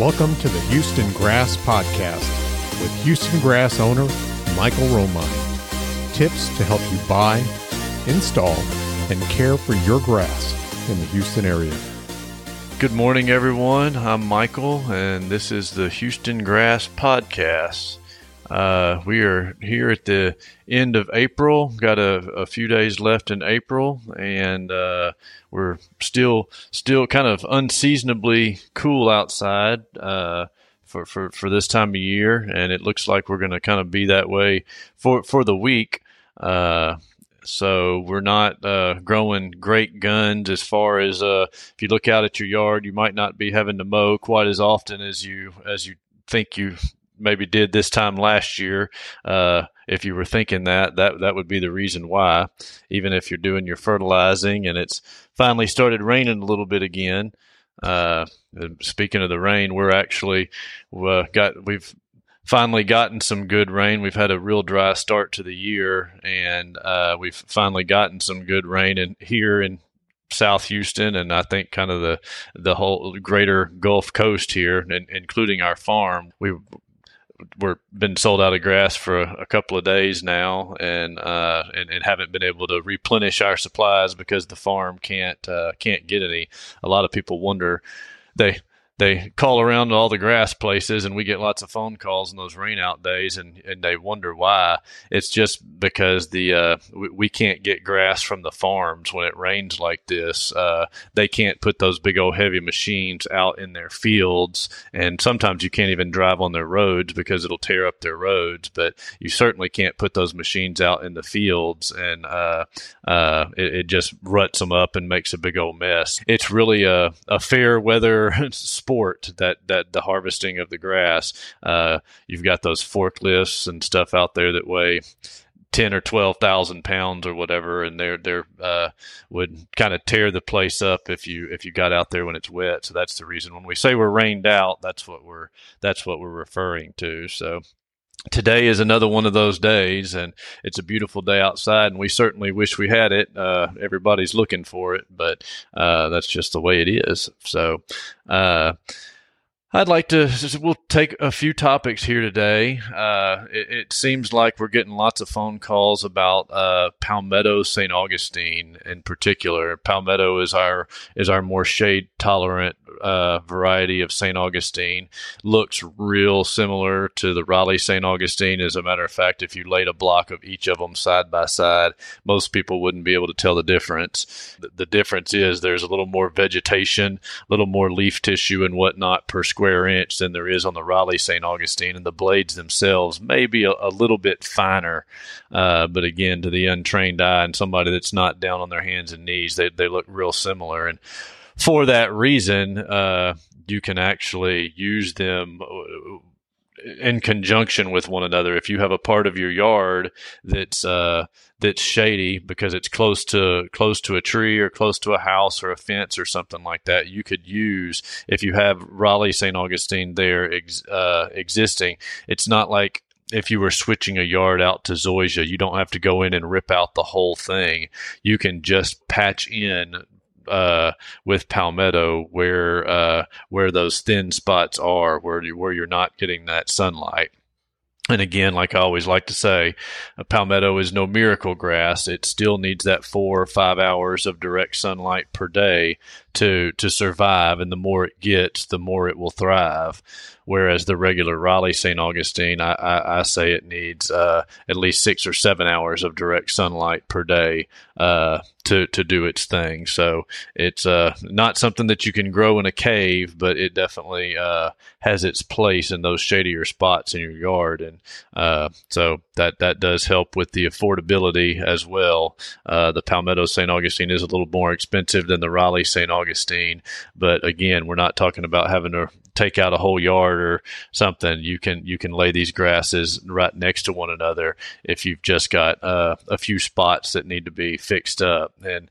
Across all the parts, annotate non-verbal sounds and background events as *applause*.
Welcome to the Houston Grass Podcast with Houston Grass owner Michael Romine. Tips to help you buy, install, and care for your grass in the Houston area. Good morning, everyone. I'm Michael, and this is the Houston Grass Podcast. Uh, we are here at the end of April. Got a, a few days left in April, and uh, we're still still kind of unseasonably cool outside uh, for, for for this time of year, and it looks like we're going to kind of be that way for for the week. Uh, so we're not uh, growing great guns as far as uh, if you look out at your yard, you might not be having to mow quite as often as you as you think you maybe did this time last year. Uh, if you were thinking that, that that would be the reason why. Even if you're doing your fertilizing and it's finally started raining a little bit again. Uh, speaking of the rain, we're actually uh, got we've finally gotten some good rain. We've had a real dry start to the year, and uh, we've finally gotten some good rain in here in South Houston, and I think kind of the the whole greater Gulf Coast here, and, including our farm. We we're been sold out of grass for a, a couple of days now, and, uh, and, and haven't been able to replenish our supplies because the farm can't uh, can't get any. A lot of people wonder they they call around to all the grass places and we get lots of phone calls in those rain out days and, and they wonder why. It's just because the uh, we, we, can't get grass from the farms when it rains like this. Uh, they can't put those big old heavy machines out in their fields and sometimes you can't even drive on their roads because it'll tear up their roads but you certainly can't put those machines out in the fields and uh, uh it, it, just ruts them up and makes a big old mess. It's really a, a fair weather *laughs* sport that that the harvesting of the grass. Uh, you've got those forklifts and stuff out there that weigh ten or twelve thousand pounds or whatever, and they're they're uh, would kind of tear the place up if you if you got out there when it's wet. So that's the reason when we say we're rained out, that's what we're that's what we're referring to. So today is another one of those days and it's a beautiful day outside and we certainly wish we had it. Uh, everybody's looking for it but uh, that's just the way it is. So uh, I'd like to. We'll take a few topics here today. Uh, it, it, seems like we're getting lots of phone calls about uh, Palmetto St. Augustine in particular. Palmetto is our is our more shade tolerant uh, variety of St. Augustine. Looks real similar to the Raleigh St. Augustine. As a matter of fact, if you laid a block of each of them side by side, most people wouldn't be able to tell the difference. The, the difference is there's a little more vegetation, a little more leaf tissue and whatnot per square square inch than there is on the Raleigh St. Augustine, and the blades themselves may be a, a little bit finer. Uh, but again, to the untrained eye and somebody that's not down on their hands and knees, they, they look real similar. And for that reason, uh, you can actually use them uh, in conjunction with one another. If you have a part of your yard that's uh, that's shady because it's close to close to a tree or close to a house or a fence or something like that, you could use if you have Raleigh St. Augustine there ex, uh, existing. It's not like if you were switching a yard out to zoysia, you don't have to go in and rip out the whole thing. You can just patch in uh, with palmetto where uh, where those thin spots are, where you, where you're not getting that sunlight. And again, like I always like to say, palmetto is no miracle grass. It still needs that four or five hours of direct sunlight per day to to survive. And the more it gets, the more it will thrive. Whereas the regular Raleigh St. Augustine, I, I, I, say it needs uh, at least six or seven hours of direct sunlight per day uh, to to do its thing. So it's uh, not something that you can grow in a cave, but it definitely uh, has its place in those shadier spots in your yard, and uh, so that that does help with the affordability as well. Uh, the Palmetto St. Augustine is a little more expensive than the Raleigh St. Augustine, but again, we're not talking about having to take out a whole yard or something, you can you can lay these grasses right next to one another if you've just got uh, a few spots that need to be fixed up. And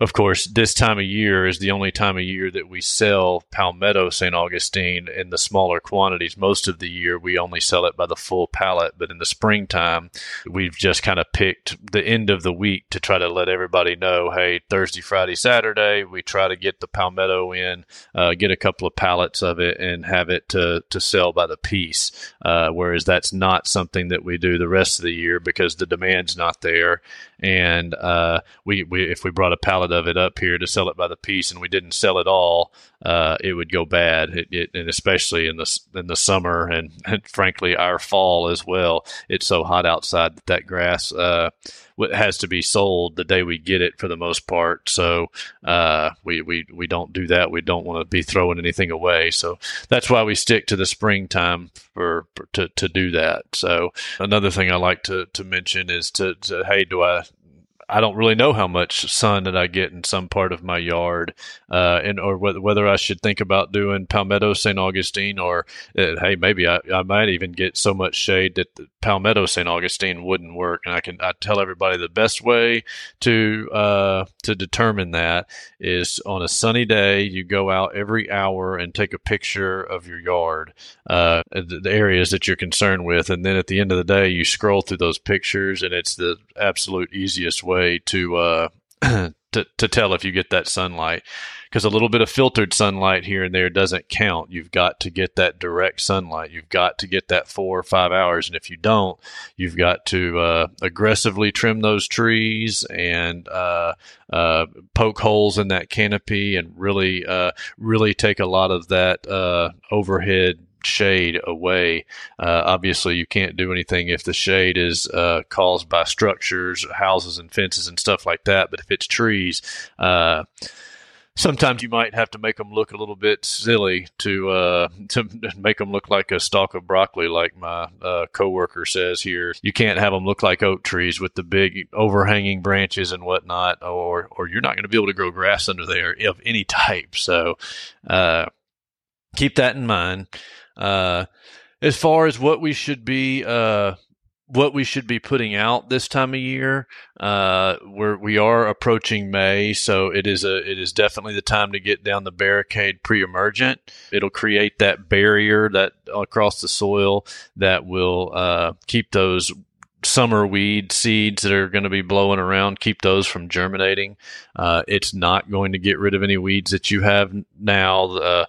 of course, this time of year is the only time of year that we sell Palmetto St. Augustine in the smaller quantities. Most of the year, we only sell it by the full pallet. But in the springtime, we've just kind of picked the end of the week to try to let everybody know hey, Thursday, Friday, Saturday, we try to get the Palmetto in, uh, get a couple of pallets of it, and have it to, to sell by the piece. Uh, whereas that's not something that we do the rest of the year because the demand's not there. And uh, we, we, if we brought a pallet of it up here to sell it by the piece and we didn't sell it all, uh, it would go bad. It, it, and especially in the in the summer and, and, frankly our fall as well. It's so hot outside that that grass uh, has to be sold the day we get it for the most part. So uh, we, we we don't do that. We don't want to be throwing anything away. So that's why we stick to the springtime for, for to to do that. So another thing I like to to mention is to, to hey, do I I don't really know how much sun that I get in some part of my yard, uh, and or whether, whether I should think about doing Palmetto St. Augustine, or uh, hey, maybe I, I might even get so much shade that Palmetto St. Augustine wouldn't work. And I can I tell everybody the best way to uh, to determine that is on a sunny day, you go out every hour and take a picture of your yard, uh, the areas that you're concerned with, and then at the end of the day, you scroll through those pictures, and it's the absolute easiest way way to uh, *clears throat* to to tell if you get that sunlight because a little bit of filtered sunlight here and there doesn't count. You've got to get that direct sunlight. You've got to get that four or five hours, and if you don't, you've got to uh, aggressively trim those trees and uh, uh, poke holes in that canopy and really uh, really take a lot of that uh, overhead shade away. Uh, obviously, you can't do anything if the shade is uh, caused by structures, houses, and fences and stuff like that. But if it's trees, uh, sometimes you might have to make them look a little bit silly to uh, *laughs* to make them look like a stalk of broccoli, like my uh, coworker says here. You can't have them look like oak trees with the big overhanging branches and whatnot, or or you're not going to be able to grow grass under there of any type. So uh, keep that in mind. Uh, as far as what we should be, uh, what we should be putting out this time of year, uh, we're we are approaching May, so it is a it is definitely the time to get down the barricade pre-emergent. It'll create that barrier that across the soil that will uh, keep those summer weed seeds that are going to be blowing around, keep those from germinating. Uh, it's not going to get rid of any weeds that you have now. Uh,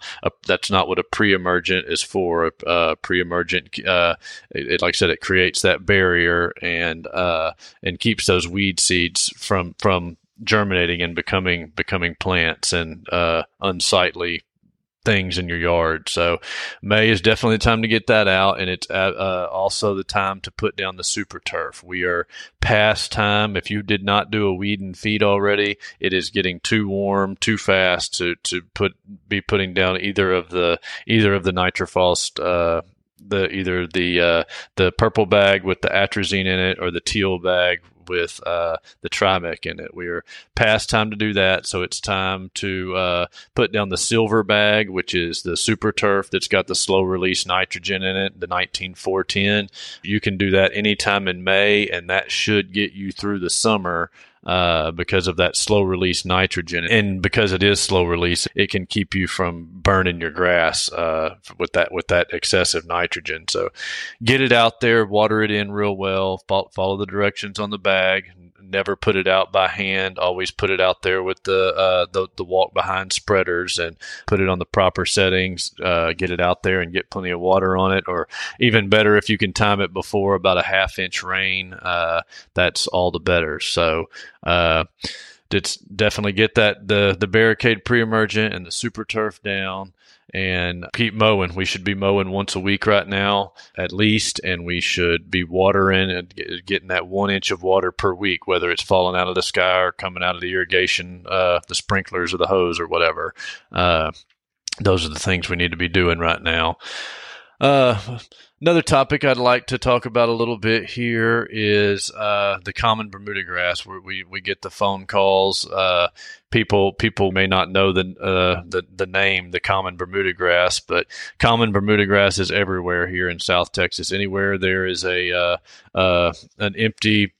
that's not what a pre-emergent is for. A pre-emergent, uh, it, it, like I said, it creates that barrier and uh, and keeps those weed seeds from from germinating and becoming becoming plants and uh, unsightly things in your yard. So May is definitely the time to get that out, and it's uh, uh, also the time to put down the super turf. We are past time. If you did not do a weed and feed already, it is getting too warm, too fast to to put be putting down either of the either of the Nitro-Phos uh, the either the uh, the purple bag with the atrazine in it or the teal bag with uh, the Trimec in it. We are past time to do that, so it's time to uh, put down the silver bag, which is the super turf that's got the slow release nitrogen in it, the 19410. You can do that anytime in May, and that should get you through the summer uh, because of that slow release nitrogen. And because it is slow release, it can keep you from burning your grass uh, with that with that excessive nitrogen. So get it out there, water it in real well, follow the directions on the bag, never put it out by hand. Always put it out there with the uh, the, the walk behind spreaders and put it on the proper settings. Uh, get it out there and get plenty of water on it, or even better if you can time it before about a half inch rain. Uh, that's all the better. So. Uh, it's definitely get that the the barricade pre-emergent and the super turf down and keep mowing. We should be mowing once a week right now, at least, and we should be watering and getting that one inch of water per week, whether it's falling out of the sky or coming out of the irrigation, uh, the sprinklers or the hose or whatever. Uh, those are the things we need to be doing right now. Uh, another topic I'd like to talk about a little bit here is uh, the common Bermuda grass. Where we we get the phone calls. Uh, people people may not know the uh, the the name the common Bermuda grass, but common Bermuda grass is everywhere here in South Texas. Anywhere there is a uh, uh, an empty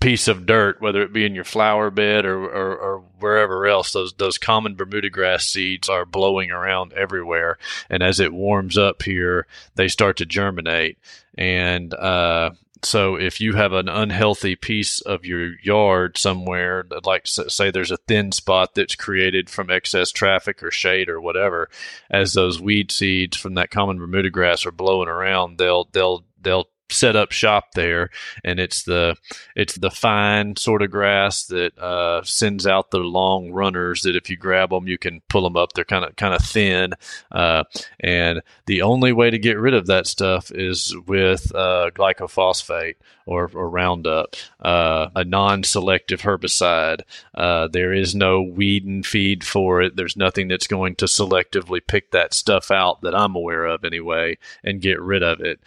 piece of dirt, whether it be in your flower bed or, or, or, wherever else, those those common Bermuda grass seeds are blowing around everywhere, and as it warms up here, they start to germinate. And uh, so if you have an unhealthy piece of your yard somewhere, like say there's a thin spot that's created from excess traffic or shade or whatever, as those weed seeds from that common Bermuda grass are blowing around, they'll they'll they'll set up shop there, and it's the it's the fine sort of grass that uh, sends out the long runners. That if you grab them, you can pull them up. They're kind of kind of thin, uh, and the only way to get rid of that stuff is with uh, glycophosphate or, or Roundup, uh, a non-selective herbicide. Uh, there is no weed and feed for it. There's nothing that's going to selectively pick that stuff out that I'm aware of anyway and get rid of it.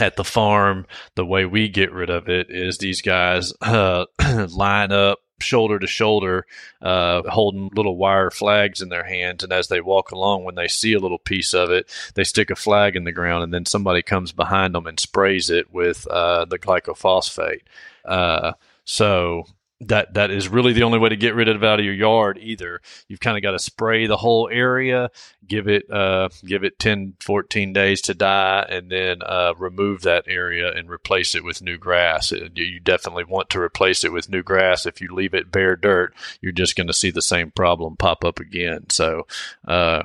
At the farm, the way we get rid of it is these guys uh, *clears throat* line up shoulder to shoulder, uh, holding little wire flags in their hands. And as they walk along, when they see a little piece of it, they stick a flag in the ground, and then somebody comes behind them and sprays it with uh, the glycophosphate. Uh, so that that is really the only way to get rid of it out of your yard either. You've kind of got to spray the whole area give it uh, give it 10 14 days to die and then uh, remove that area and replace it with new grass. You definitely want to replace it with new grass. If you leave it bare dirt you're just going to see the same problem pop up again. So uh,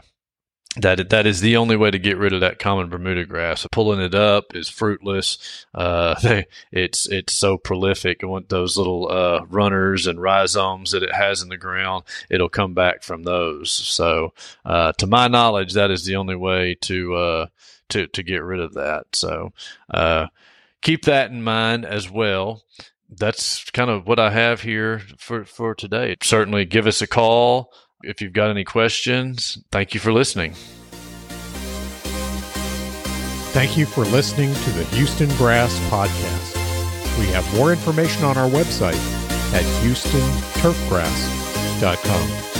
that that is the only way to get rid of that common Bermuda grass. Pulling it up is fruitless. Uh, *laughs* they, it's it's so prolific. want those little uh, runners and rhizomes that it has in the ground, it'll come back from those. So, uh, to my knowledge, that is the only way to uh, to to get rid of that. So, uh, keep that in mind as well that's kind of what I have here for, for today. Certainly give us a call. If you've got any questions, thank you for listening. Thank you for listening to the Houston Grass Podcast. We have more information on our website at houstonturfgrass.com.